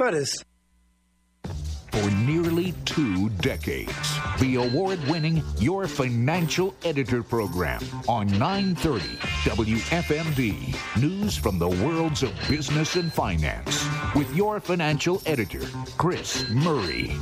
Ferris. For nearly two decades, the award winning Your Financial Editor program on 930 WFMD. News from the worlds of business and finance with your financial editor, Chris Murray.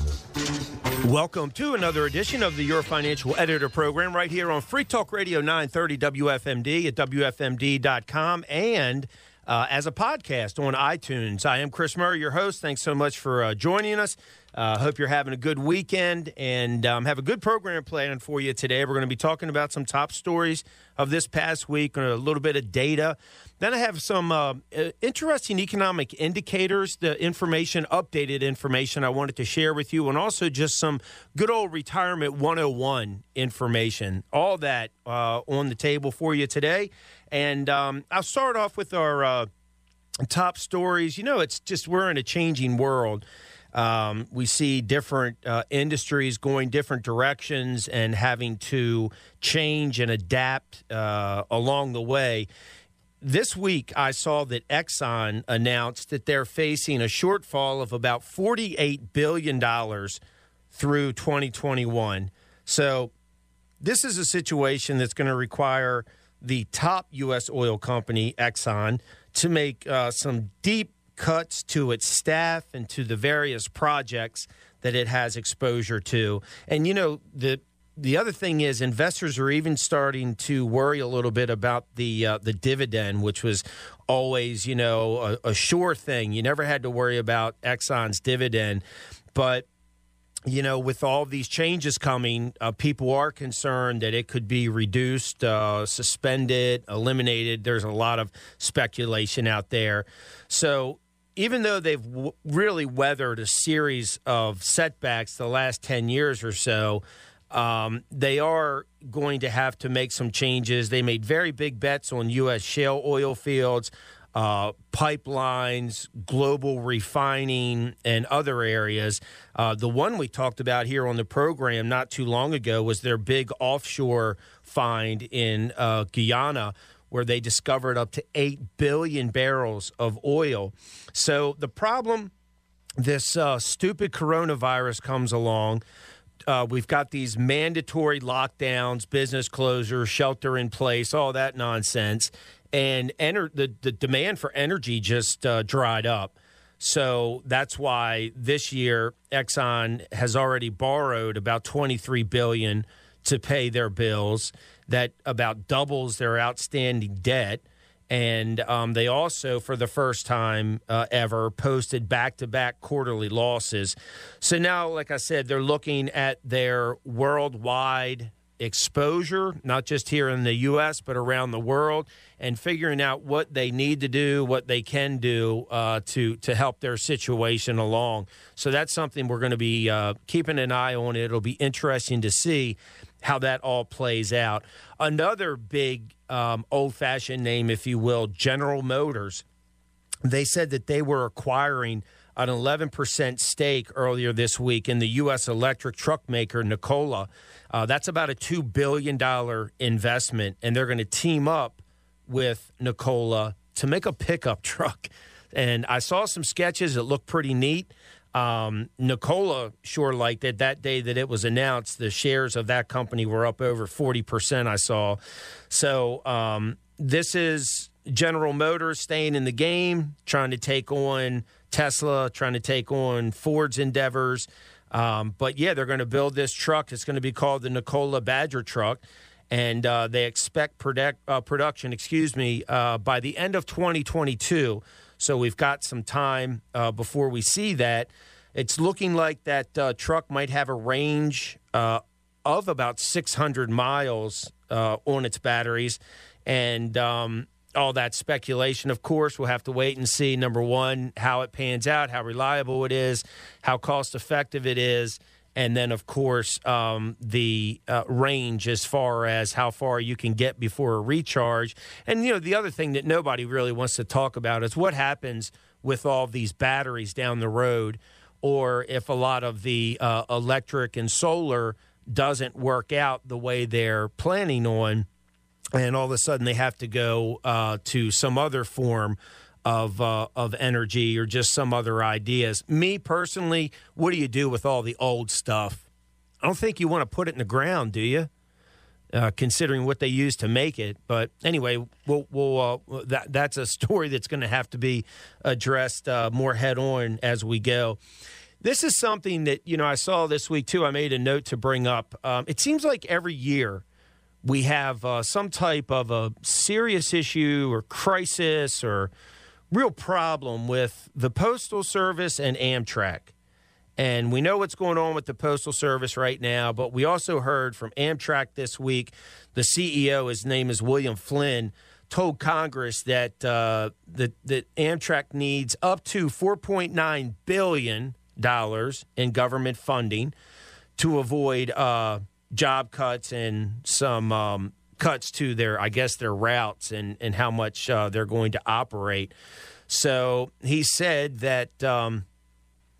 Welcome to another edition of the Your Financial Editor program right here on Free Talk Radio 930 WFMD at WFMD.com and uh, as a podcast on iTunes. I am Chris Murray, your host. Thanks so much for uh, joining us. Uh, hope you're having a good weekend and um, have a good program planned for you today. We're going to be talking about some top stories of this past week, and a little bit of data. Then I have some uh, interesting economic indicators, the information, updated information I wanted to share with you, and also just some good old retirement 101 information. All that uh, on the table for you today. And um, I'll start off with our uh, top stories. You know, it's just we're in a changing world. Um, we see different uh, industries going different directions and having to change and adapt uh, along the way. This week, I saw that Exxon announced that they're facing a shortfall of about $48 billion through 2021. So, this is a situation that's going to require the top U.S. oil company, Exxon, to make uh, some deep cuts to its staff and to the various projects that it has exposure to. And you know, the the other thing is investors are even starting to worry a little bit about the uh, the dividend, which was always you know a, a sure thing. You never had to worry about Exxon's dividend, but you know, with all these changes coming, uh, people are concerned that it could be reduced, uh, suspended, eliminated. There's a lot of speculation out there. So even though they've w- really weathered a series of setbacks the last 10 years or so, um, they are going to have to make some changes. They made very big bets on U.S. shale oil fields, uh, pipelines, global refining, and other areas. Uh, the one we talked about here on the program not too long ago was their big offshore find in uh, Guyana where they discovered up to 8 billion barrels of oil. So the problem this uh, stupid coronavirus comes along. Uh, we've got these mandatory lockdowns, business closures, shelter in place, all that nonsense. And enter, the, the demand for energy just uh, dried up. So that's why this year Exxon has already borrowed about 23 billion to pay their bills that about doubles their outstanding debt. And um, they also, for the first time uh, ever, posted back to back quarterly losses. So now, like I said, they're looking at their worldwide exposure, not just here in the U.S., but around the world, and figuring out what they need to do, what they can do uh, to, to help their situation along. So that's something we're going to be uh, keeping an eye on. It'll be interesting to see how that all plays out. Another big um, old fashioned name, if you will, General Motors, they said that they were acquiring an 11% stake earlier this week in the U.S. electric truck maker Nikola. Uh, that's about a $2 billion investment, and they're going to team up with Nikola to make a pickup truck. And I saw some sketches that look pretty neat. Um, Nikola sure liked it. That day that it was announced, the shares of that company were up over 40%, I saw. So um, this is General Motors staying in the game, trying to take on Tesla, trying to take on Ford's endeavors. Um, but yeah, they're going to build this truck. It's going to be called the Nikola Badger truck. And uh, they expect uh, production, excuse me, uh, by the end of 2022. So we've got some time uh, before we see that. It's looking like that uh, truck might have a range uh, of about 600 miles on its batteries. And um, all that speculation, of course, we'll have to wait and see. Number one, how it pans out, how reliable it is, how cost effective it is and then of course um, the uh, range as far as how far you can get before a recharge. And you know the other thing that nobody really wants to talk about is what happens with all these batteries down the road, or if a lot of the uh, electric and solar doesn't work out the way they're planning on, and all of a sudden they have to go uh, to some other form of uh, of energy or just some other ideas. Me personally, what do you do with all the old stuff? I don't think you want to put it in the ground, do you? Uh, considering what they used to make it. But anyway, we'll, we'll uh, that that's a story that's going to have to be addressed uh, more head on as we go. This is something that you know I saw this week too. I made a note to bring up. Um, it seems like every year we have uh, some type of a serious issue or crisis or real problem with the Postal Service and Amtrak. And we know what's going on with the Postal Service right now, but we also heard from Amtrak this week. The CEO, his name is William Flynn, told Congress that uh, that, that Amtrak needs up to 4.9 billion dollars in government funding to avoid uh, job cuts and some um, cuts to their, I guess, their routes and and how much uh, they're going to operate. So he said that. Um,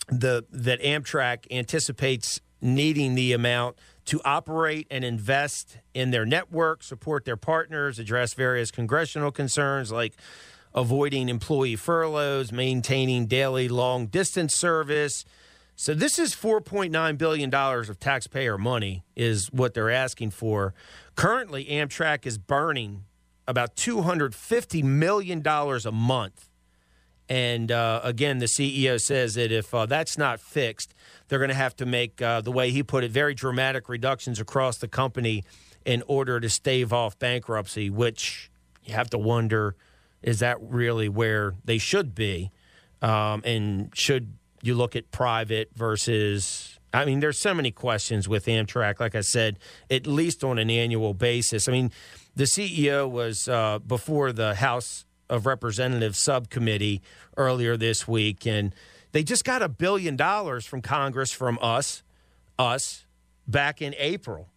the that Amtrak anticipates needing the amount to operate and invest in their network, support their partners, address various congressional concerns like avoiding employee furloughs, maintaining daily long distance service. So this is 4.9 billion dollars of taxpayer money is what they're asking for. Currently Amtrak is burning about 250 million dollars a month and uh, again, the CEO says that if uh, that's not fixed, they're going to have to make, uh, the way he put it, very dramatic reductions across the company in order to stave off bankruptcy, which you have to wonder is that really where they should be? Um, and should you look at private versus. I mean, there's so many questions with Amtrak, like I said, at least on an annual basis. I mean, the CEO was uh, before the House of Representatives subcommittee earlier this week, and they just got a billion dollars from Congress from us, us, back in April.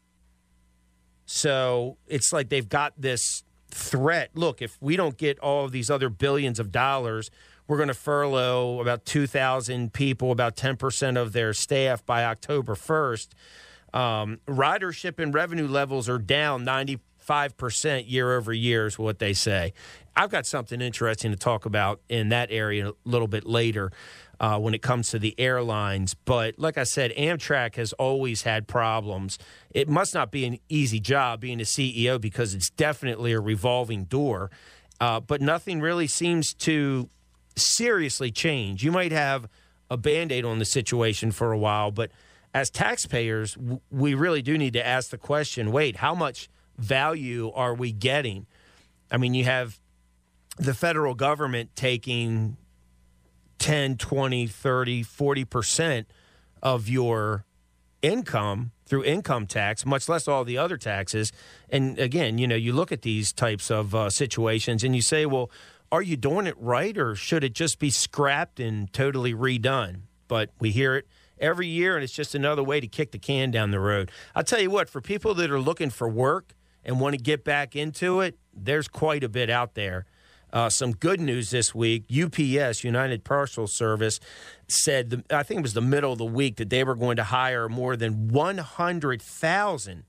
So it's like they've got this threat. Look, if we don't get all of these other billions of dollars, we're going to furlough about 2,000 people, about 10% of their staff by October 1st. Um, ridership and revenue levels are down 95% year over year, is what they say. I've got something interesting to talk about in that area a little bit later uh, when it comes to the airlines. But like I said, Amtrak has always had problems. It must not be an easy job being a CEO because it's definitely a revolving door. Uh, but nothing really seems to seriously change. You might have a band aid on the situation for a while, but as taxpayers, we really do need to ask the question wait, how much value are we getting? I mean, you have the federal government taking 10, 20, 30, 40% of your income through income tax, much less all the other taxes. And again, you know, you look at these types of uh, situations and you say, well, are you doing it right or should it just be scrapped and totally redone? But we hear it every year and it's just another way to kick the can down the road. I'll tell you what, for people that are looking for work and want to get back into it, there's quite a bit out there. Uh, some good news this week. UPS, United Parcel Service, said, the, I think it was the middle of the week, that they were going to hire more than 100,000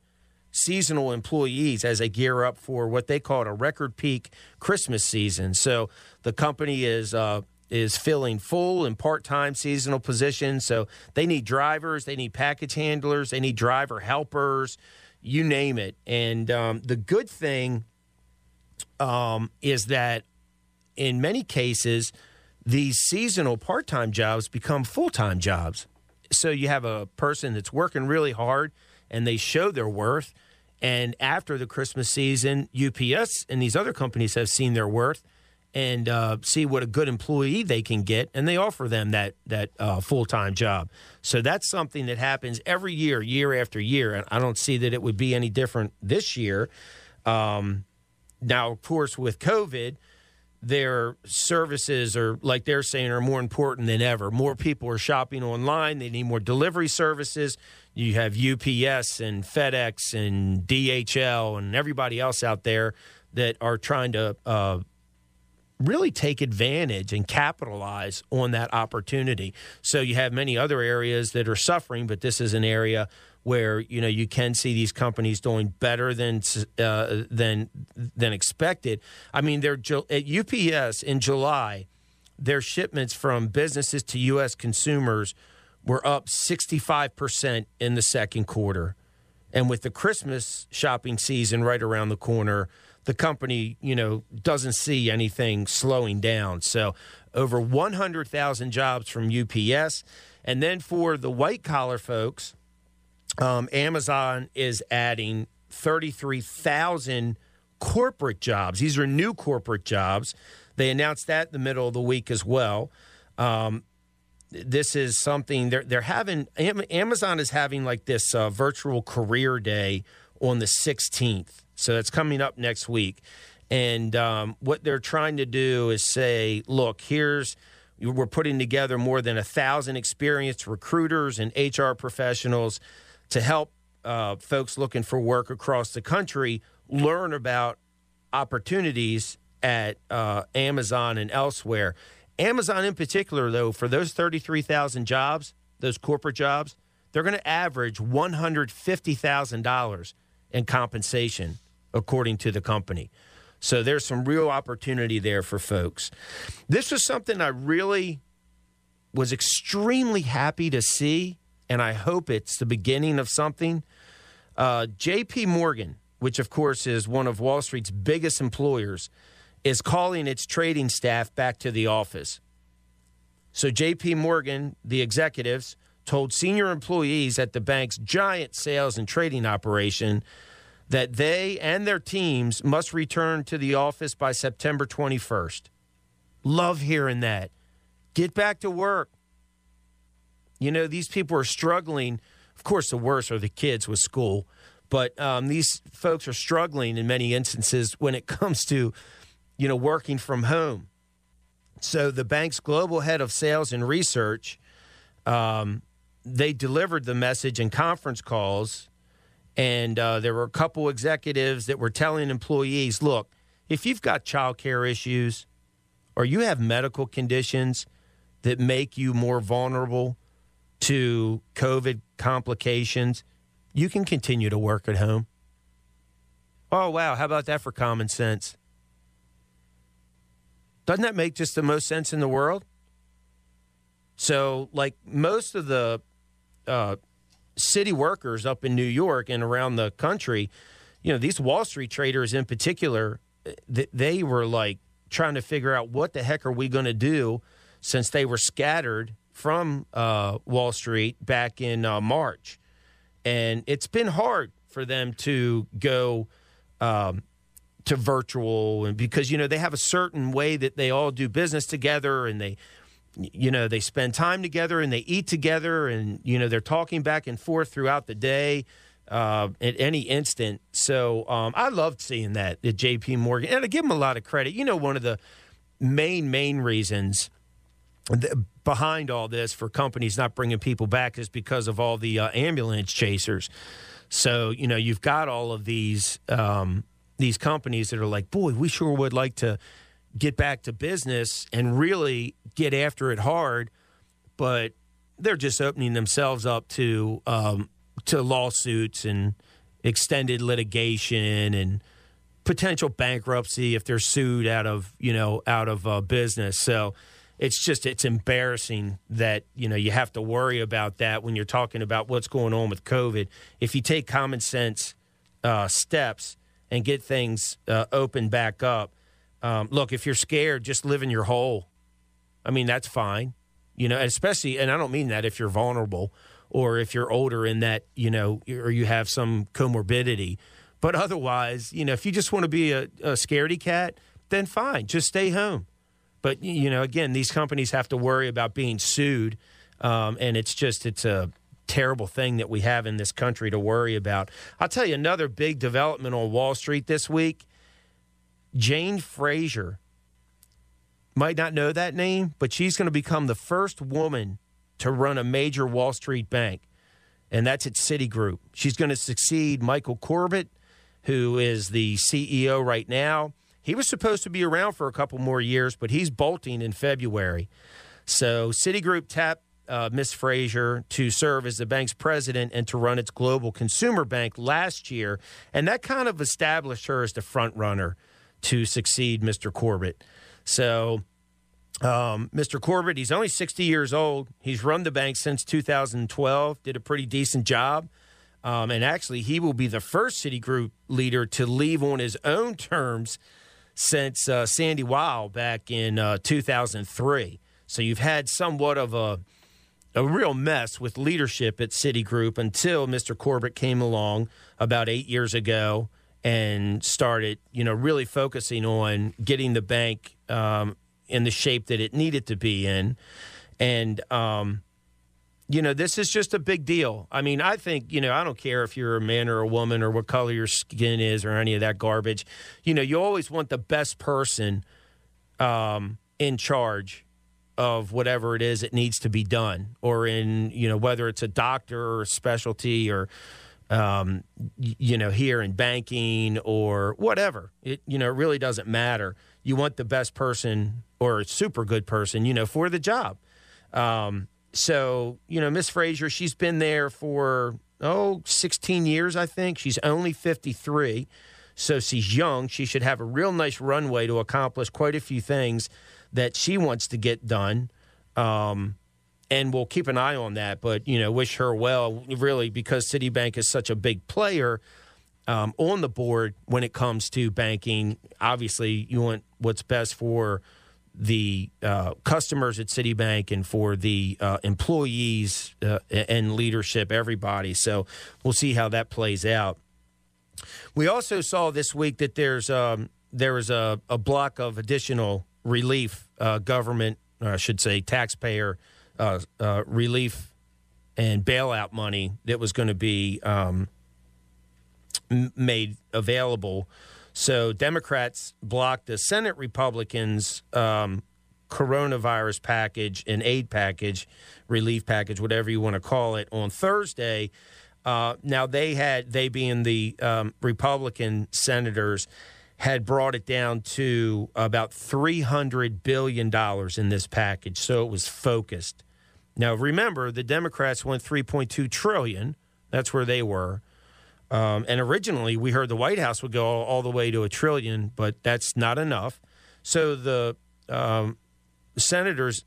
seasonal employees as they gear up for what they call a record peak Christmas season. So the company is. Uh, is filling full and part-time seasonal positions so they need drivers they need package handlers they need driver helpers you name it and um, the good thing um, is that in many cases, these seasonal part time jobs become full time jobs. So you have a person that's working really hard and they show their worth. And after the Christmas season, UPS and these other companies have seen their worth and uh, see what a good employee they can get, and they offer them that that uh, full time job. So that's something that happens every year, year after year, and I don't see that it would be any different this year. Um, now, of course, with COVID, their services are like they're saying are more important than ever. More people are shopping online. They need more delivery services. You have UPS and FedEx and DHL and everybody else out there that are trying to uh, really take advantage and capitalize on that opportunity. So you have many other areas that are suffering, but this is an area where you know you can see these companies doing better than uh, than than expected. I mean, they're at UPS in July, their shipments from businesses to U.S. consumers were up 65 percent in the second quarter, and with the Christmas shopping season right around the corner the company, you know, doesn't see anything slowing down. So over 100,000 jobs from UPS. And then for the white collar folks, um, Amazon is adding 33,000 corporate jobs. These are new corporate jobs. They announced that in the middle of the week as well. Um, this is something they're they're having. Amazon is having like this uh, virtual career day on the 16th. So that's coming up next week. And um, what they're trying to do is say, look, here's we're putting together more than a thousand experienced recruiters and HR professionals to help uh, folks looking for work across the country learn about opportunities at uh, Amazon and elsewhere. Amazon, in particular, though, for those 33,000 jobs, those corporate jobs, they're going to average $150,000 in compensation according to the company. So there's some real opportunity there for folks. This was something I really was extremely happy to see, and I hope it's the beginning of something. Uh, JP Morgan, which of course is one of Wall Street's biggest employers, is calling its trading staff back to the office. So JP Morgan, the executives, told senior employees at the bank's giant sales and trading operation that they and their teams must return to the office by September 21st. Love hearing that. Get back to work. You know, these people are struggling. Of course, the worst are the kids with school, but um, these folks are struggling in many instances when it comes to, you know, working from home. So the bank's global head of sales and research, um, they delivered the message in conference calls and uh, there were a couple executives that were telling employees, look, if you've got child care issues or you have medical conditions that make you more vulnerable to COVID complications, you can continue to work at home. Oh, wow. How about that for common sense? Doesn't that make just the most sense in the world? So, like most of the uh, city workers up in New York and around the country, you know, these Wall Street traders in particular, they were like trying to figure out what the heck are we going to do since they were scattered from uh, Wall Street back in uh, March. And it's been hard for them to go um, to virtual and because, you know, they have a certain way that they all do business together and they you know they spend time together and they eat together and you know they're talking back and forth throughout the day uh, at any instant. So um, i loved seeing that at jp morgan. And i give them a lot of credit. You know one of the main main reasons behind all this for companies not bringing people back is because of all the uh, ambulance chasers so you know you've got all of these um, these companies that are like boy we sure would like to get back to business and really get after it hard, but they're just opening themselves up to um, to lawsuits and extended litigation and potential bankruptcy if they're sued out of you know out of uh, business. So it's just it's embarrassing that you know you have to worry about that when you're talking about what's going on with COVID. If you take common sense uh, steps and get things uh, open back up, um, look, if you're scared, just live in your hole. I mean, that's fine. You know, especially, and I don't mean that if you're vulnerable or if you're older in that, you know, or you have some comorbidity. But otherwise, you know, if you just want to be a, a scaredy cat, then fine, just stay home. But, you know, again, these companies have to worry about being sued. Um, and it's just, it's a terrible thing that we have in this country to worry about. I'll tell you another big development on Wall Street this week Jane Fraser might not know that name, but she's going to become the first woman to run a major Wall Street bank, and that's at Citigroup. She's going to succeed Michael Corbat, who is the CEO right now. He was supposed to be around for a couple more years, but he's bolting in February. So Citigroup tapped uh, Miss Fraser to serve as the bank's president and to run its global consumer bank last year, and that kind of established her as the front runner to succeed Mr. Corbat. So, um, Mr. Corbat, he's only 60 years old. He's run the bank since 2012, did a pretty decent job. Um, and actually, he will be the first Citigroup leader to leave on his own terms since uh, Sandy Weill back in uh, 2003. So you've had somewhat of a a real mess with leadership at Citigroup until Mr. Corbat came along about eight years ago and started, you know, really focusing on getting the bank um, in the shape that it needed to be in. And, um, you know, this is just a big deal. I mean, I think, you know, I don't care if you're a man or a woman or what color your skin is or any of that garbage. You know, you always want the best person um, in charge of whatever it is that needs to be done, or in you know whether it's a doctor or a specialty or um, you know here in banking or whatever. It you know it really doesn't matter. You want the best person or a super good person, you know, for the job. Um, so you know, Miss Fraser, she's been there for oh 16 years, I think. She's only 53. So she's young. She should have a real nice runway to accomplish quite a few things that she wants to get done. Um, and we'll keep an eye on that. But you know, wish her well, really, because Citibank is such a big player um, on the board when it comes to banking. Obviously, you want what's best for the uh, customers at Citibank and for the uh, employees uh, and leadership, everybody. So we'll see how that plays out. We also saw this week that there's um, there was a, a block of additional relief, uh, government, I should say, taxpayer uh, uh, relief and bailout money that was going to be um, made available. So Democrats blocked the Senate Republicans' um, coronavirus package and aid package, relief package, whatever you want to call it, on Thursday. Uh, now they had they being the um, Republican senators had brought it down to about $300 billion in this package. So it was focused. Now, remember, the Democrats went 3.2 trillion. That's where they were. Um, and originally, we heard the White House would go all, the way to a trillion, but that's not enough. So the um, senators,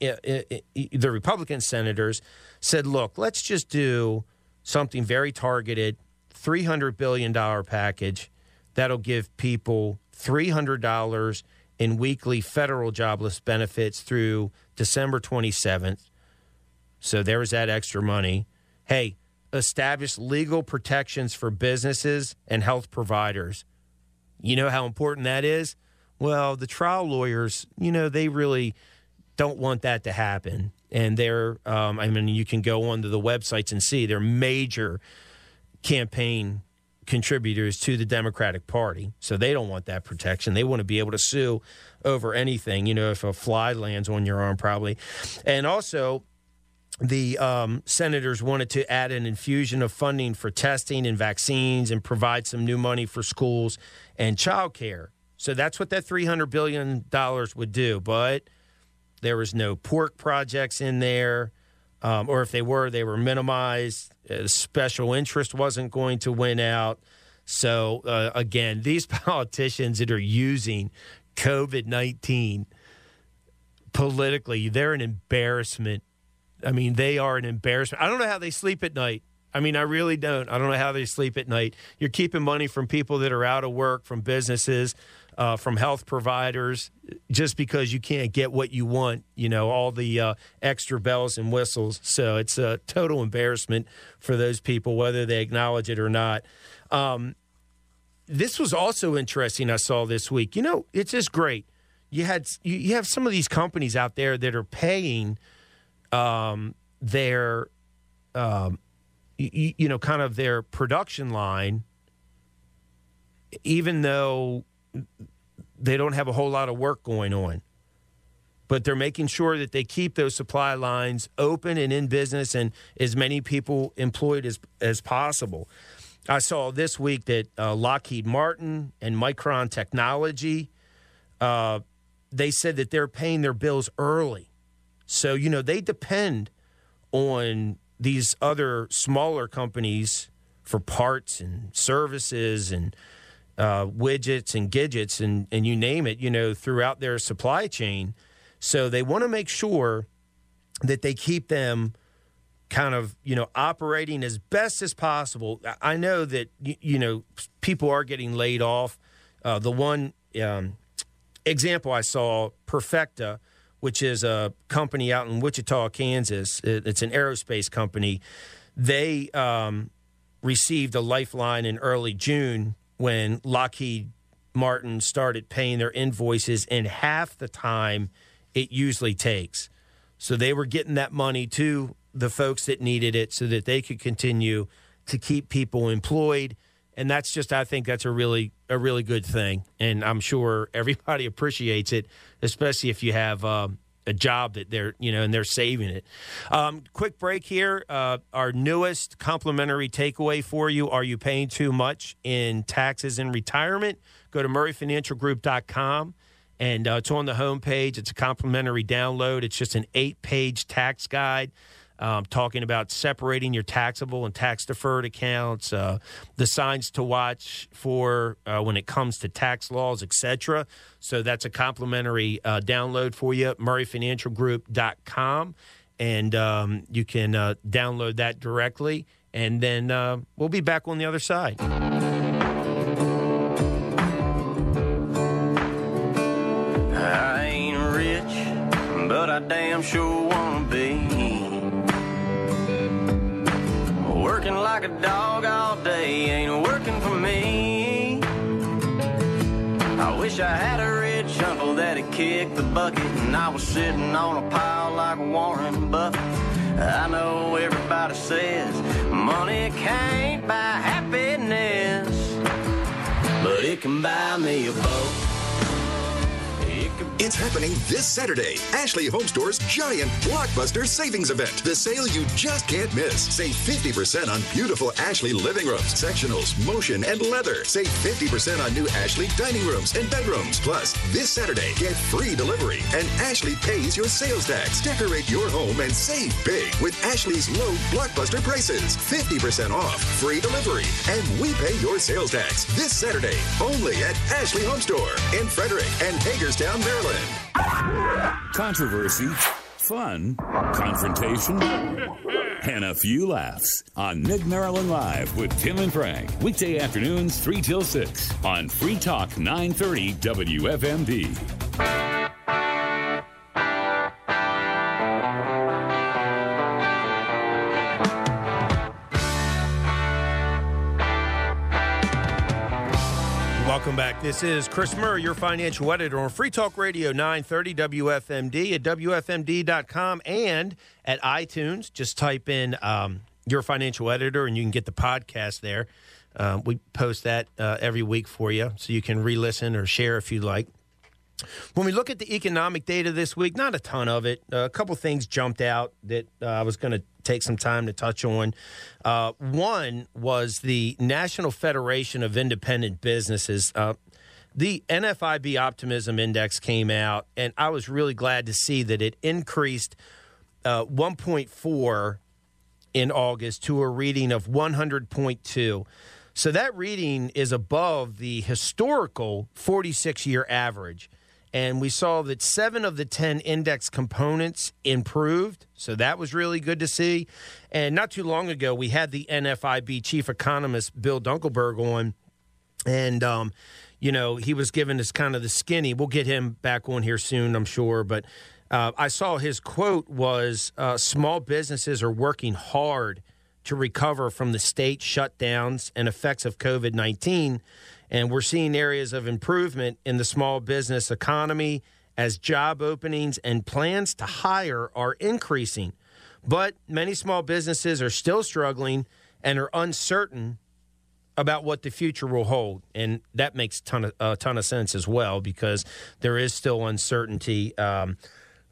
the Republican senators, said, look, let's just do something very targeted, $300 billion package That'll give people $300 in weekly federal jobless benefits through December 27th. So there's that extra money. Hey, establish legal protections for businesses and health providers. You know how important that is? Well, the trial lawyers, you know, they really don't want that to happen. And they're, um, I mean, you can go onto the websites and see they're major campaign contributors to the Democratic Party. So they don't want that protection. They want to be able to sue over anything, you know, if a fly lands on your arm, probably. And also, the um, senators wanted to add an infusion of funding for testing and vaccines and provide some new money for schools and childcare. So that's what that $300 billion would do. But there was no pork projects in there um, or if they were, they were minimized. Uh, special interest wasn't going to win out. So, uh, again, these politicians that are using COVID 19 politically, they're an embarrassment. I mean, they are an embarrassment. I don't know how they sleep at night. I mean, I really don't. I don't know how they sleep at night. You're keeping money from people that are out of work, from businesses uh, from health providers just because you can't get what you want, you know, all the uh, extra bells and whistles. So it's a total embarrassment for those people, whether they acknowledge it or not. Um, this was also interesting. I saw this week. You know, it's just great. You had you, you have some of these companies out there that are paying um, their, um, you, you know, kind of their production line, even though they don't have a whole lot of work going on. But they're making sure that they keep those supply lines open and in business and as many people employed as, as possible. I saw this week that uh, Lockheed Martin and Micron Technology, uh, they said that they're paying their bills early. So, you know, they depend on these other smaller companies for parts and services and uh, widgets and gadgets and, and you name it, you know, throughout their supply chain. So they want to make sure that they keep them kind of you know operating as best as possible. I know that you know people are getting laid off. Uh, the one um, example I saw, Perfekta, which is a company out in Wichita, Kansas. It's an aerospace company. They um, received a lifeline in early June when Lockheed Martin started paying their invoices in half the time it usually takes. So they were getting that money to the folks that needed it so that they could continue to keep people employed and that's just I think that's a really a really good thing and I'm sure everybody appreciates it especially if you have um, a job that they're you know and they're saving it. Um, quick break here. Uh, our newest complimentary takeaway for you: Are you paying too much in taxes in retirement? Go to MurrayFinancialGroup.com and uh, it's on the homepage. It's a complimentary download. It's just an eight-page tax guide um, talking about separating your taxable and tax deferred accounts, uh, the signs to watch for uh, when it comes to tax laws, etc. So that's a complimentary uh, download for you, murrayfinancialgroup.com. And um, you can uh, download that directly. And then uh, we'll be back on the other side. I ain't rich, but I damn sure wanna like a dog all day ain't working for me. I wish I had a rich uncle that'd kick the bucket and I was sitting on a pile like Warren Buffett. I know everybody says money can't buy happiness, but it can buy me a boat. It's happening this Saturday. Ashley Home Store's giant blockbuster savings event. The sale you just can't miss. Save 50% on beautiful Ashley living rooms, sectionals, motion, and leather. Save 50% on new Ashley dining rooms and bedrooms. Plus, this Saturday, get free delivery and Ashley pays your sales tax. Decorate your home and save big with Ashley's low blockbuster prices. 50% off, free delivery, and we pay your sales tax. This Saturday, only at Ashley Home Store in Frederick and Hagerstown, Maryland. Controversy, fun, confrontation, and a few laughs on Mid Maryland Live with Tim and Frank. Weekday afternoons, 3 till 6 on Free Talk 930 WFMD. Welcome back. This is Chris Murray, your financial editor on Free Talk Radio 930 WFMD at WFMD.com and at iTunes. Just type in um, your financial editor and you can get the podcast there. Uh, we post that uh, every week for you so you can re listen or share if you'd like. When we look at the economic data this week, not a ton of it. Uh, a couple things jumped out that uh, I was going to take some time to touch on. Uh, one was the National Federation of Independent Businesses. Uh, the NFIB Optimism Index came out, and I was really glad to see that it increased uh, 1.4 in August to a reading of 100.2. So that reading is above the historical 46 year average and we saw that seven of the 10 index components improved. So that was really good to see. And not too long ago, we had the NFIB chief economist, Bill Dunkelberg, on. And, um, you know, he was giving us kind of the skinny. We'll get him back on here soon, I'm sure. But uh, I saw his quote was uh, small businesses are working hard to recover from the state shutdowns and effects of COVID 19 and we're seeing areas of improvement in the small business economy as job openings and plans to hire are increasing. But many small businesses are still struggling and are uncertain about what the future will hold. And that makes ton of, a ton of sense as well because there is still uncertainty. Um,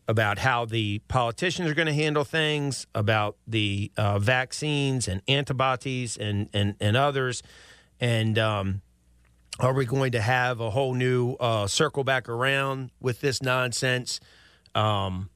about how the politicians are going to handle things, about the uh, vaccines and antibodies and, and, and others. And um, are we going to have a whole new uh, circle back around with this nonsense um,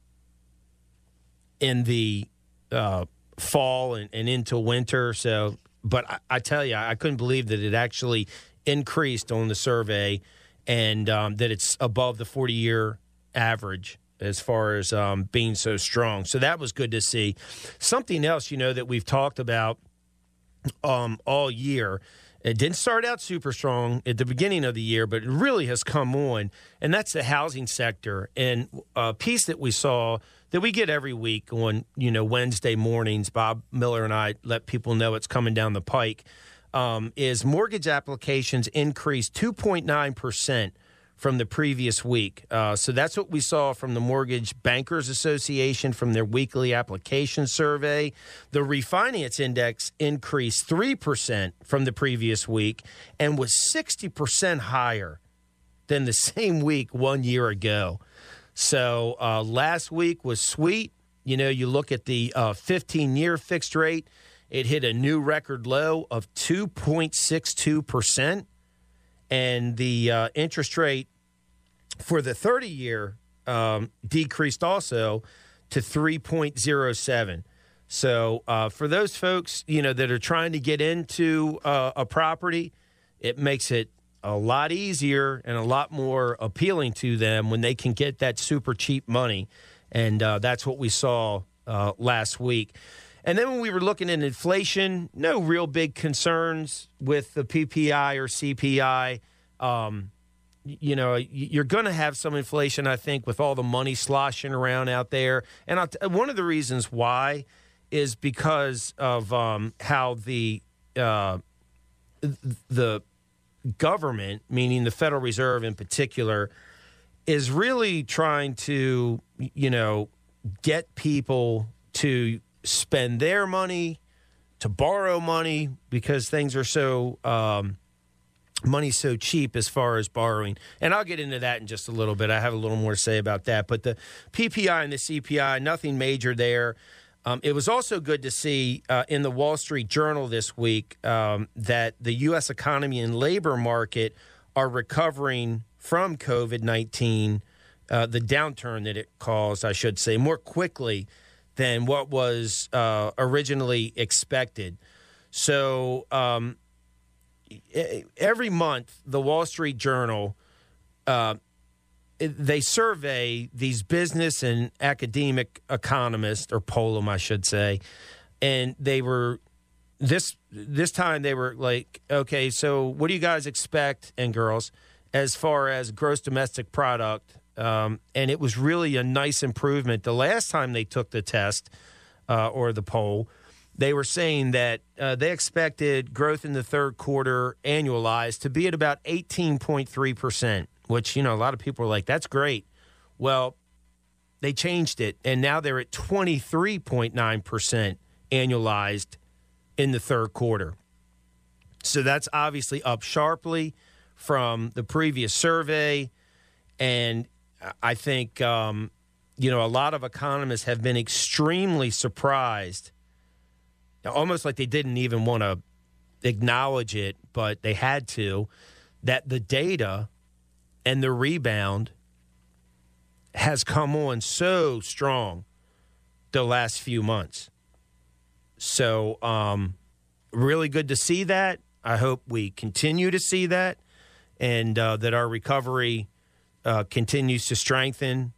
in the uh, fall and, and, into winter? So, but I, I, tell you, I couldn't believe that it actually increased on the survey and um, that it's above the 40 year average as far as um, being so strong. So that was good to see. Something else, you know, that we've talked about um, all year. It didn't start out super strong at the beginning of the year, but it really has come on, and that's the housing sector. And a piece that we saw that we get every week on you know Wednesday mornings, Bob Miller and I let people know it's coming down the pike. Um, is mortgage applications increased 2.9 percent from the previous week. Uh, so that's what we saw from the Mortgage Bankers Association from their weekly application survey. The refinance index increased 3% from the previous week and was 60% higher than the same week one year ago. So uh, last week was sweet. You know, you look at the 15 uh, year fixed rate, it hit a new record low of 2.62% and the uh, interest rate for the 30 year um, decreased also to 3.07. So uh, for those folks, you know, that are trying to get into uh, a property, it makes it a lot easier and a lot more appealing to them when they can get that super cheap money, and uh, that's what we saw uh, last week. And then when we were looking at inflation, no real big concerns with the PPI or CPI. Um, you know, you're going to have some inflation, I think, with all the money sloshing around out there. And I'll, one of the reasons why is because of um, how the uh, the government, meaning the Federal Reserve in particular, is really trying to, you know, get people to spend their money, to borrow money, because things are so. Um, money's so cheap as far as borrowing. And I'll get into that in just a little bit. I have a little more to say about that. But the PPI and the CPI, nothing major there. Um, it was also good to see uh, in the Wall Street Journal this week um, that the U.S. economy and labor market are recovering from COVID 19, uh, the downturn that it caused, I should say, more quickly than what was uh, originally expected. So, um, every month, the Wall Street Journal, uh, they survey these business and academic economists, or poll them, I should say, and they were this this time they were like, okay, so what do you guys expect and girls as far as gross domestic product? Um, and it was really a nice improvement. The last time they took the test uh, or the poll they were saying that uh, they expected growth in the third quarter annualized to be at about 18.3%, which, you know, a lot of people are like, that's great. Well, they changed it, and now they're at 23.9% annualized in the third quarter. So that's obviously up sharply from the previous survey. And I think, um, you know, a lot of economists have been extremely surprised almost like they didn't even want to acknowledge it, but they had to, that the data and the rebound has come on so strong the last few months. So, um, really good to see that. I hope we continue to see that and uh, that our recovery uh, continues to strengthen.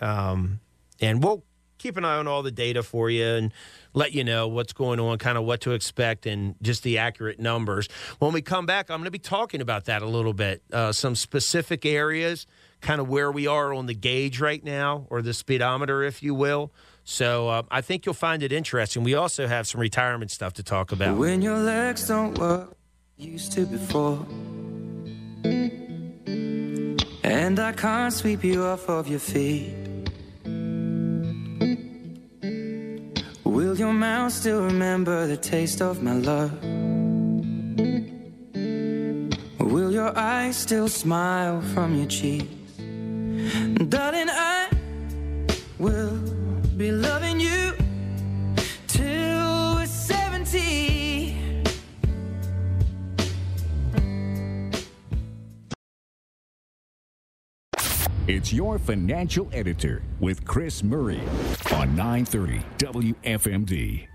Um, and we'll keep an eye on all the data for you and let you know what's going on, kind of what to expect, and just the accurate numbers. When we come back, I'm going to be talking about that a little bit, uh, some specific areas, kind of where we are on the gauge right now, or the speedometer, if you will. So uh, I think you'll find it interesting. We also have some retirement stuff to talk about. When your legs don't work, used to before. And I can't sweep you off of your feet. Will your mouth still remember the taste of my love? will your eyes still smile from your cheeks? Darling, I We'll be loving you till we're 70. It's your financial editor with Chris Murray on 930 WFMD.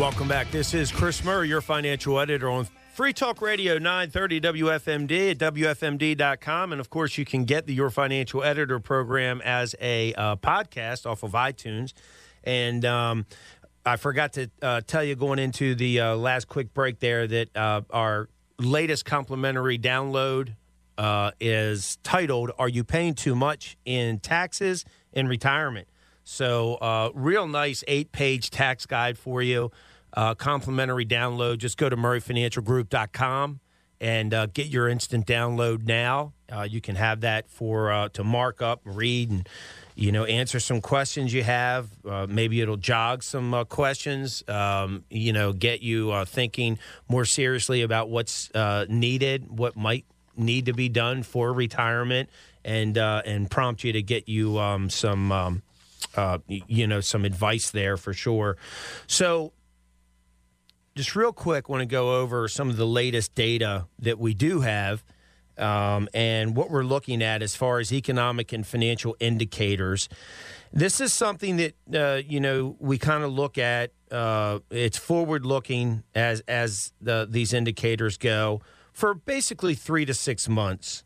Welcome back. This is Chris Murray, your financial editor on Free Talk Radio 930 WFMD at WFMD.com. And of course, you can get the Your Financial Editor program as a uh, podcast off of iTunes. And um, I forgot to uh, tell you going into the uh, last quick break there that uh, our latest complimentary download uh, is titled Are You Paying Too Much in Taxes in Retirement? So, uh, real nice eight page tax guide for you. Uh, complimentary download. Just go to murrayfinancialgroup.com and uh, get your instant download now. Uh, you can have that for uh, to mark up, read, and you know answer some questions you have. Uh, maybe it'll jog some uh, questions. Um, you know, get you thinking more seriously about what's needed, what might need to be done for retirement, and and prompt you to get you um, some. Um, uh, you know, some advice there for sure. So, just real quick, want to go over some of the latest data that we do have um, and what we're looking at as far as economic and financial indicators. This is something that uh, you know we kind of look at. Uh, it's forward looking as as the, these indicators go for basically three to six months,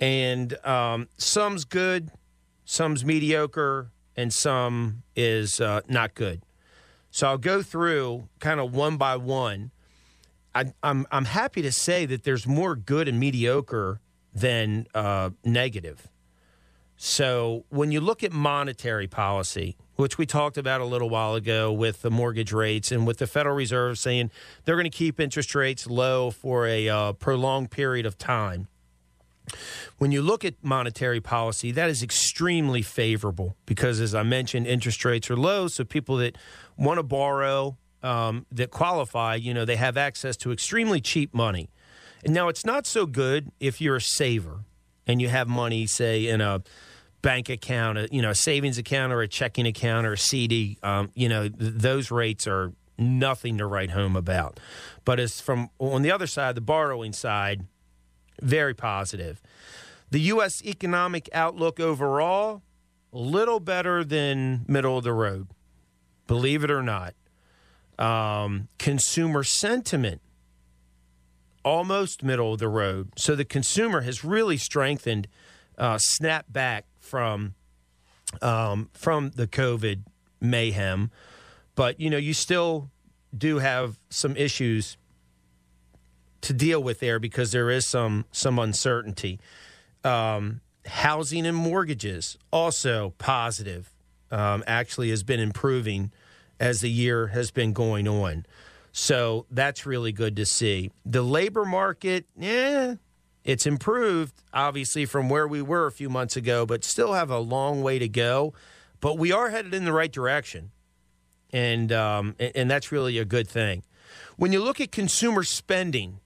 and um, some's good, some's mediocre, and some is uh, not good. So I'll go through kind of one by one. I, I'm I'm happy to say that there's more good and mediocre than uh, negative. So when you look at monetary policy, which we talked about a little while ago with the mortgage rates and with the Federal Reserve saying they're going to keep interest rates low for a uh, prolonged period of time. When you look at monetary policy, that is extremely favorable because, as I mentioned, interest rates are low. So people that want to borrow, um, that qualify, you know, they have access to extremely cheap money. And now it's not so good if you're a saver and you have money, say, in a bank account, a, you know, a savings account or a checking account or a CD. Um, you know, th- those rates are nothing to write home about. But as from on the other side, the borrowing side, very positive. The U.S. economic outlook overall, a little better than middle of the road, believe it or not. Um, consumer sentiment, almost middle of the road. So the consumer has really strengthened, uh, back from um, from the COVID mayhem. But you know, you still do have some issues to deal with there because there is some some uncertainty. Um, housing and mortgages also positive. Um, actually, has been improving as the year has been going on. So that's really good to see. The labor market, yeah, it's improved obviously from where we were a few months ago, but still have a long way to go. But we are headed in the right direction, and um, and, that's really a good thing. When you look at consumer spending,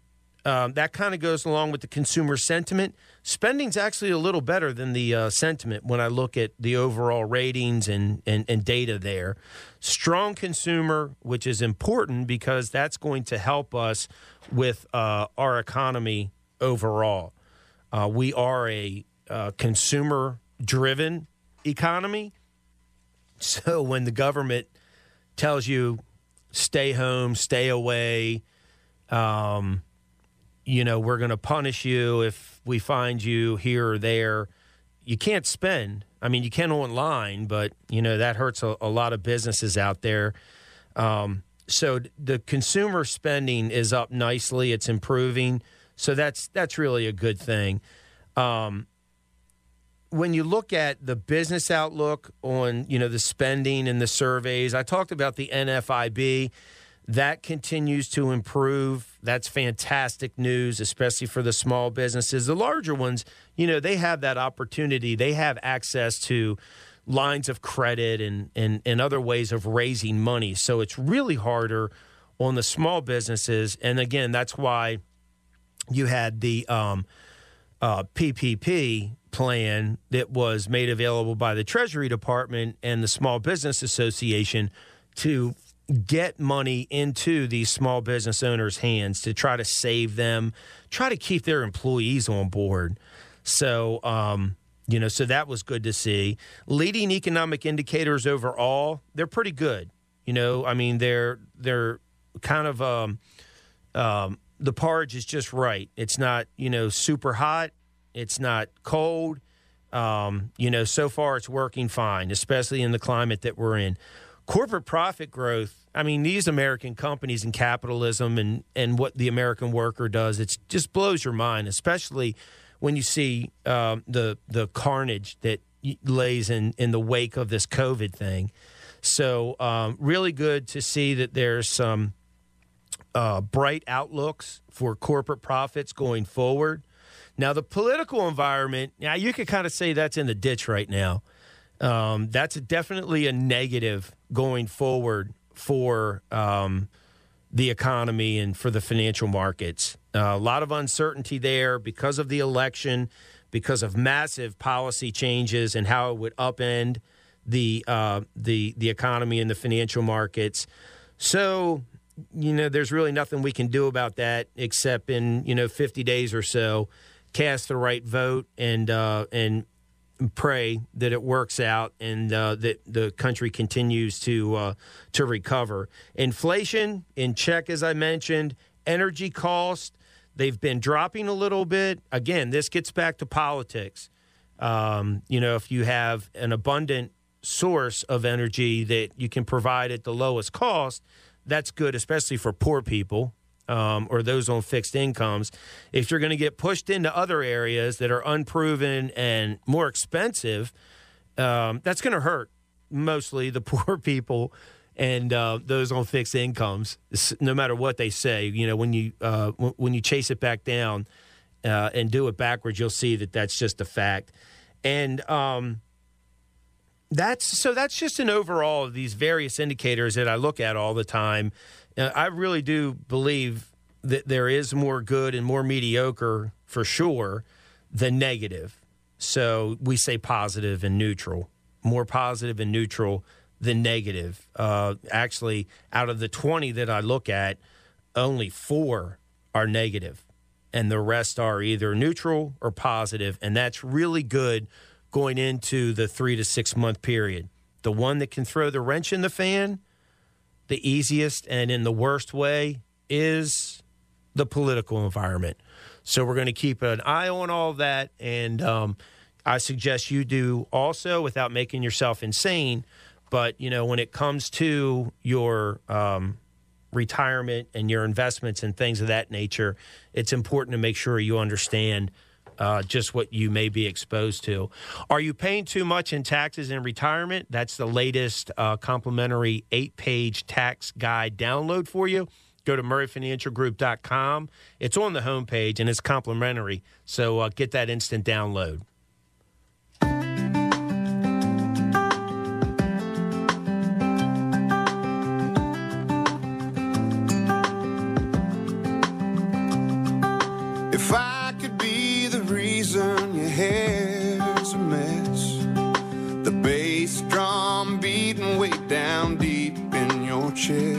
um, that kind of goes along with the consumer sentiment. Spending's actually a little better than the uh, sentiment when I look at the overall ratings and, and, and data there. Strong consumer, which is important because that's going to help us with uh, our economy overall. Uh, we are a uh, consumer driven economy. So when the government tells you stay home, stay away, um, you know, we're going to punish you if we find you here or there. You can't spend. I mean, you can online, but, you know, that hurts a, a lot of businesses out there. Um, so the consumer spending is up nicely. It's improving. So that's that's really a good thing. Um, when you look at the business outlook on you know the spending and the surveys, I talked about the NFIB. That continues to improve. That's fantastic news, especially for the small businesses. The larger ones, you know, they have that opportunity. They have access to lines of credit and, and, and other ways of raising money. So it's really harder on the small businesses. And again, that's why you had the um, uh, PPP plan that was made available by the Treasury Department and the Small Business Association to get money into these small business owners' hands to try to save them, try to keep their employees on board. So, um, you know, so that was good to see. Leading economic indicators overall, they're pretty good. You know, I mean, they're they're kind of um, um, the porridge is just right. It's not you know super hot. It's not cold. Um, you know, so far it's working fine, especially in the climate that we're in. Corporate profit growth. I mean, these American companies and capitalism and and what the American worker does, it just blows your mind, especially when you see um, the the carnage that lays in in the wake of this COVID thing. So, um, really good to see that there's some uh, bright outlooks for corporate profits going forward. Now, the political environment, now you could kind of say that's in the ditch right now. Um, that's definitely a negative going forward for um, the economy and for the financial markets. Uh, a lot of uncertainty there because of the election, because of massive policy changes and how it would upend the uh, the the economy and the financial markets. So you know, there's really nothing we can do about that except in you know 50 days or so, cast the right vote and uh, and pray that it works out and uh, that the country continues to uh, to recover. Inflation in check, as I mentioned. Energy cost they've been dropping a little bit. Again, this gets back to politics. Um, you know, if you have an abundant source of energy that you can provide at the lowest cost, that's good, especially for poor people um, or those on fixed incomes. If you're going to get pushed into other areas that are unproven and more expensive, um, that's going to hurt mostly the poor people and uh, those on fixed incomes. No matter what they say, you know, when you uh, w- when you chase it back down uh, and do it backwards, you'll see that that's just a fact. And um, that's so that's just an overall of these various indicators that I look at all the time. I really do believe that there is more good and more mediocre for sure than negative. So we say positive and neutral, more positive and neutral than negative. Uh, actually, out of the 20 that I look at, only four are negative, and the rest are either neutral or positive, and that's really good going into the three to six month period. The one that can throw the wrench in the fan, the easiest and in the worst way, is the political environment. So we're going to keep an eye on all that. And um, I suggest you do also without making yourself insane. But, you know, when it comes to your um, retirement and your investments and things of that nature, it's important to make sure you understand uh, just what you may be exposed to. Are you paying too much in taxes in retirement? That's the latest uh, complimentary eight page tax guide download for you. Go to murrayfinancialgroup.com. It's on the homepage and it's complimentary. So uh, get that instant download. Chest.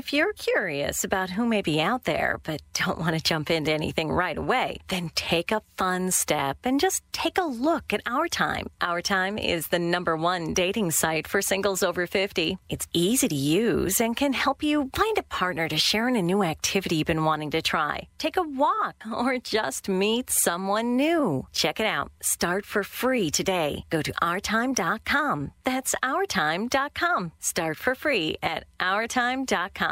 If you're curious about who may be out there but don't want to jump into anything right away, then take a fun step and just take a look at Our Time. Our Time is the number one dating site for singles over 50. It's easy to use and can help you find a partner to share in a new activity you've been wanting to try. Take a walk or just meet someone new. Check it out. Start for free today. Go to ourtime.com. That's ourtime.com. Start for free at ourtime.com.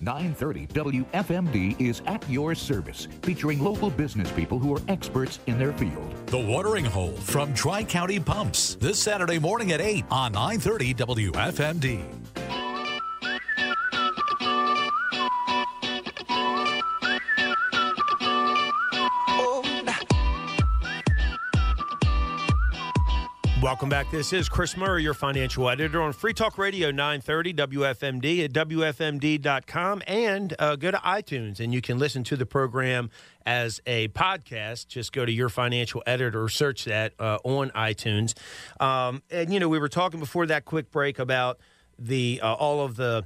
930 WFMD is at your service, featuring local business people who are experts in their field. The Watering Hole from Tri County Pumps this Saturday morning at 8 on 930 WFMD. Welcome back. This is Chris Murray, your financial editor on Free Talk Radio 930 WFMD at WFMD.com and uh, go to iTunes and you can listen to the program as a podcast. Just go to your financial editor search that uh, on iTunes. Um, and, you know, we were talking before that quick break about the uh, all of the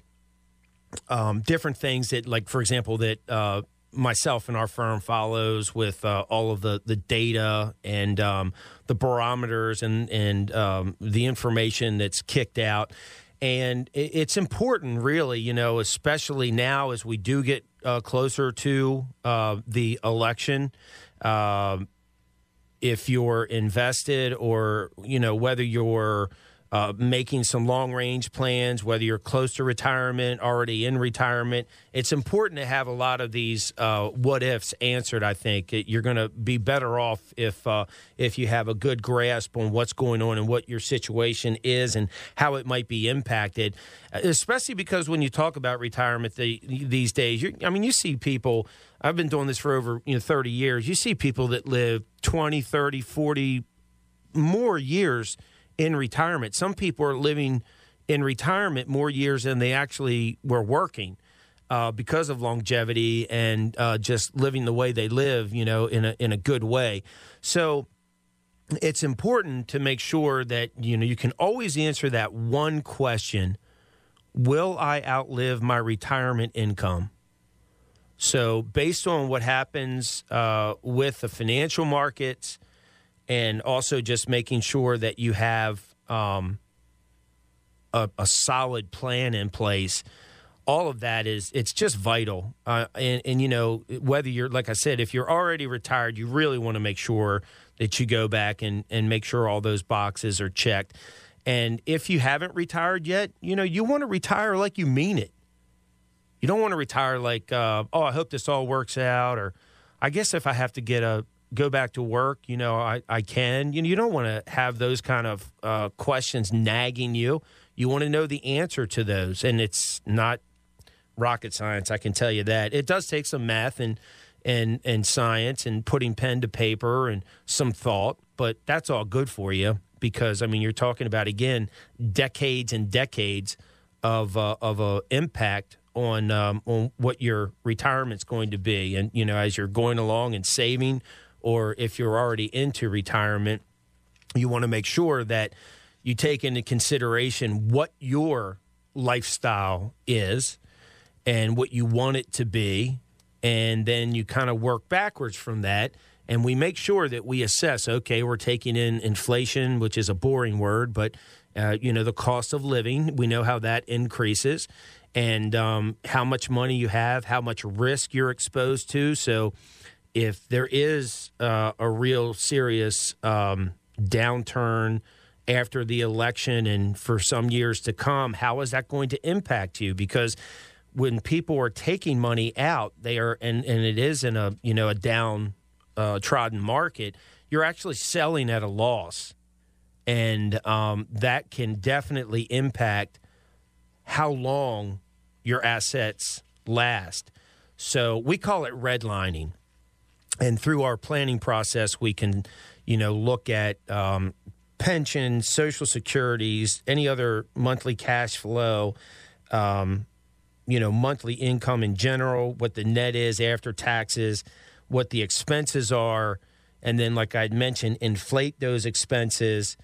um, different things that, like, for example, that uh, myself and our firm follows with uh, all of the, the data and um, the barometers and and um, the information that's kicked out. And it's important, really, you know, especially now as we do get uh, closer to uh, the election. Um, if you're invested, or you know, whether you're uh, making some long range plans, whether you're close to retirement, already in retirement. It's important to have a lot of these uh, what ifs answered. I think you're going to be better off if uh, if you have a good grasp on what's going on and what your situation is and how it might be impacted. Especially because when you talk about retirement the, these days, I mean, you see people. I've been doing this for over you know 30 years. You see people that live 20, 30, 40 more years in retirement. Some people are living in retirement more years than they actually were working uh, because of longevity and uh, just living the way they live, you know, in a in a good way. So it's important to make sure that you know you can always answer that one question: Will I outlive my retirement income? So, based on what happens uh, with the financial markets and also just making sure that you have um, a, a, solid plan in place. All of that is it's just vital, uh, and, and you know whether you're like I said, if you're already retired, you really want to make sure that you go back and and make sure all those boxes are checked. And if you haven't retired yet, you know you want to retire like you mean it. You don't want to retire like, uh, oh, I hope this all works out, or I guess if I have to get a go back to work, you know, I, I can. You know, you don't want to have those kind of uh, questions nagging you. You want to know the answer to those, and it's not rocket science. I can tell you that it does take some math and and and science and putting pen to paper and some thought, but that's all good for you because I mean you're talking about again decades and decades of uh, of a impact on um, on what your retirement's going to be, and you know as you're going along and saving or if you're already into retirement, you want to make sure that you take into consideration what your lifestyle is and what you want it to be. And then you kind of work backwards from that. And we make sure that we assess okay, we're taking in inflation, which is a boring word, but uh, you know, the cost of living, we know how that increases and um, how much money you have, how much risk you're exposed to. So, if there is uh, a real serious um, downturn after the election and for some years to come, how is that going to impact you? Because when people are taking money out, they are, and, and it is in a you know a down uh, trodden market, you're actually selling at a loss, and um, that can definitely impact how long your assets last. So we call it redlining and through our planning process, we can, you know, look at um, pensions, social securities, any other monthly cash flow, um, you know, monthly income in general, what the net is after taxes, what the expenses are, and then, like I'd mentioned, inflate those expenses,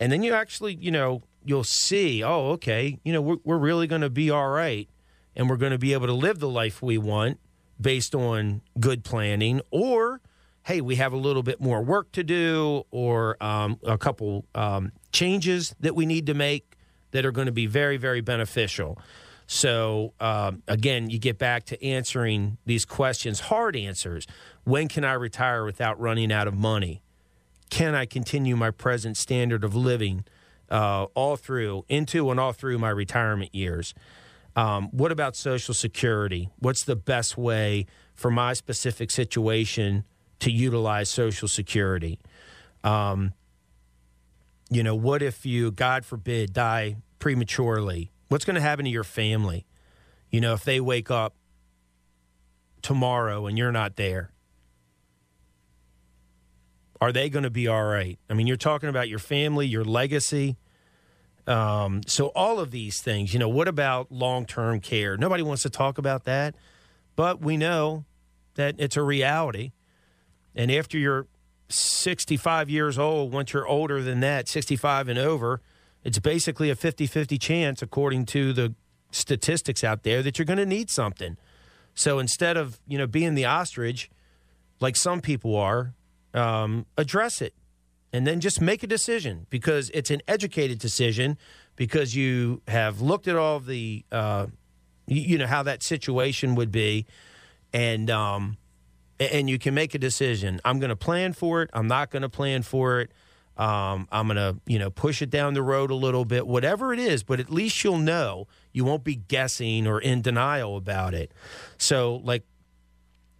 and then you actually, you know, you'll see, oh, okay, you know, we're, we're really going to be all right, and we're going to be able to live the life we want based on good planning, or hey, we have a little bit more work to do, or um, a couple um, changes that we need to make that are going to be very, very beneficial. So, um, again, you get back to answering these questions, hard answers. When can I retire without running out of money? Can I continue my present standard of living uh, all through, into and all through my retirement years? Um, what about Social Security? What's the best way for my specific situation to utilize Social Security? Um, you know, what if you, God forbid, die prematurely? What's going to happen to your family? You know, if they wake up tomorrow and you're not there, are they going to be all right? I mean, you're talking about your family, your legacy. Um, so, all of these things, you know, what about long term care? Nobody wants to talk about that, but we know that it's a reality. And after you're 65 years old, once you're older than that, 65 and over, it's basically a 50 50 chance, according to the statistics out there, that you're going to need something. So instead of, you know, being the ostrich, like some people are, um, address it and then just make a decision because it's an educated decision because you have looked at all the, uh, you know, how that situation would be. And, um, and you can make a decision. I'm going to plan for it. I'm not going to plan for it. Um, I'm going to, you know, push it down the road a little bit, whatever it is, but at least you'll know. You won't be guessing or in denial about it. So, like,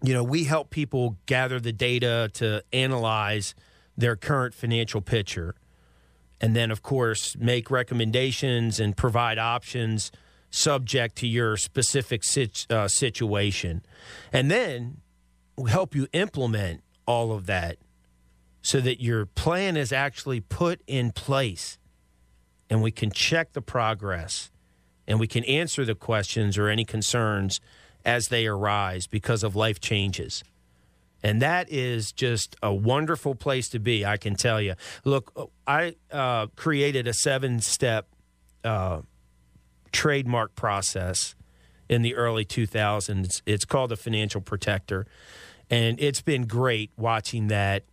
you know, we help people gather the data to analyze their current financial picture. And then, of course, make recommendations and provide options subject to your specific sit, uh, situation. And then help you implement all of that so that your plan is actually put in place and we can check the progress and we can answer the questions or any concerns as they arise because of life changes. And that is just a wonderful place to be, I can tell you. Look, I uh, created a seven step uh, trademark process in the early 2000s. It's called the Financial Protector. And it's been great watching that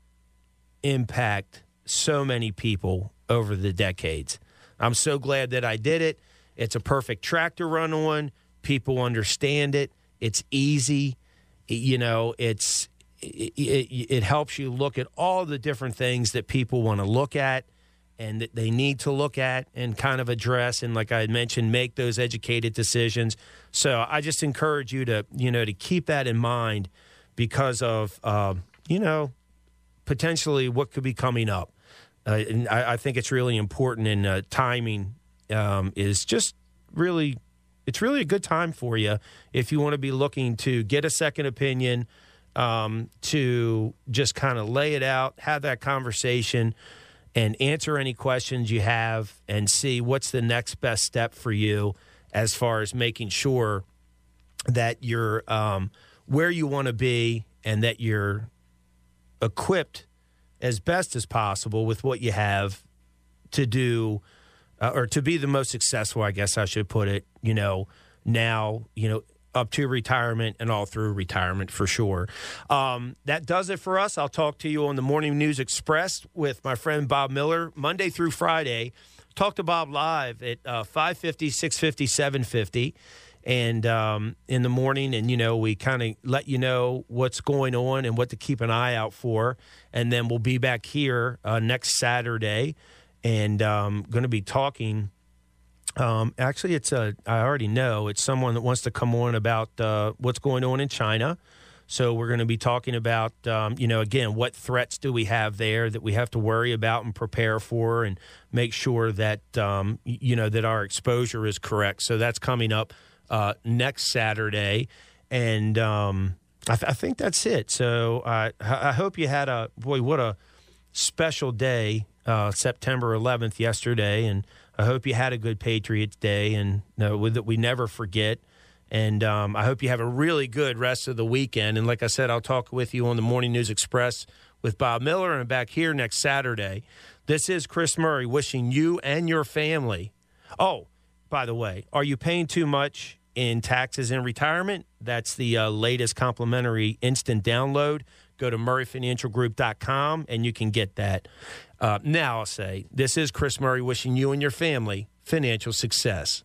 impact so many people over the decades. I'm so glad that I did it. It's a perfect track to run on. People understand it. It's easy. You know, it's it, it, it helps you look at all the different things that people want to look at and that they need to look at and kind of address and like I mentioned make those educated decisions. So I just encourage you to, you know, to keep that in mind because of uh, you know, potentially what could be coming up. Uh, and I, I, think it's really important, and uh, timing um, is just really, it's really a good time for you if you want to be looking to get a second opinion, um, to just kind of lay it out, have that conversation, and answer any questions you have, and see what's the next best step for you as far as making sure that you're um, where you want to be and that you're equipped as best as possible with what you have to do uh, or to be the most successful, I guess I should put it, you know, now, you know, up to retirement and all through retirement for sure. Um, that does it for us. I'll talk to you on the Morning News Express with my friend Bob Miller Monday through Friday. Talk to Bob live at uh, 550, 650, 750 and um, in the morning, and you know, we kind of let you know what's going on and what to keep an eye out for, and then we'll be back here uh, next Saturday, and um, going to be talking. Um, actually, it's a I already know it's someone that wants to come on about uh, what's going on in China. So we're going to be talking about, um, you know, again, what threats do we have there that we have to worry about and prepare for, and make sure that um, you know that our exposure is correct. So that's coming up uh, next Saturday, and um, I, th- I, think that's it. So I, I hope you had a boy. What a special day, uh, September 11th yesterday, and I hope you had a good Patriots Day, and that we never forget. And um, I hope you have a really good rest of the weekend. And like I said, I'll talk with you on the Morning News Express with Bob Miller and back here next Saturday. This is Chris Murray wishing you and your family. Oh, by the way. Are you paying too much in taxes in retirement? That's the uh, latest complimentary instant download. Go to murrayfinancialgroup.com and you can get that. Uh, now I'll say this is Chris Murray wishing you and your family financial success.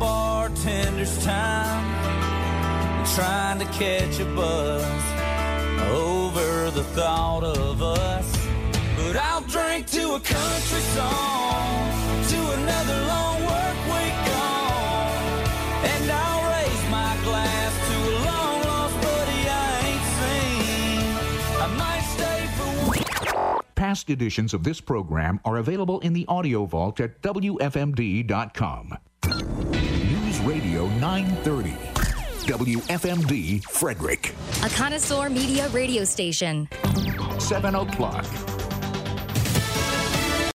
Bartender's time trying to catch a buzz over the thought of us. But I'll drink to a country song, to another long work week gone, and I'll raise my glass to a long lost buddy I ain't seen. I might stay for Past editions of this program are available in the audio vault at WFMD.com. News Radio 930. WFMD Frederick. A connoisseur media radio station. 7 o'clock.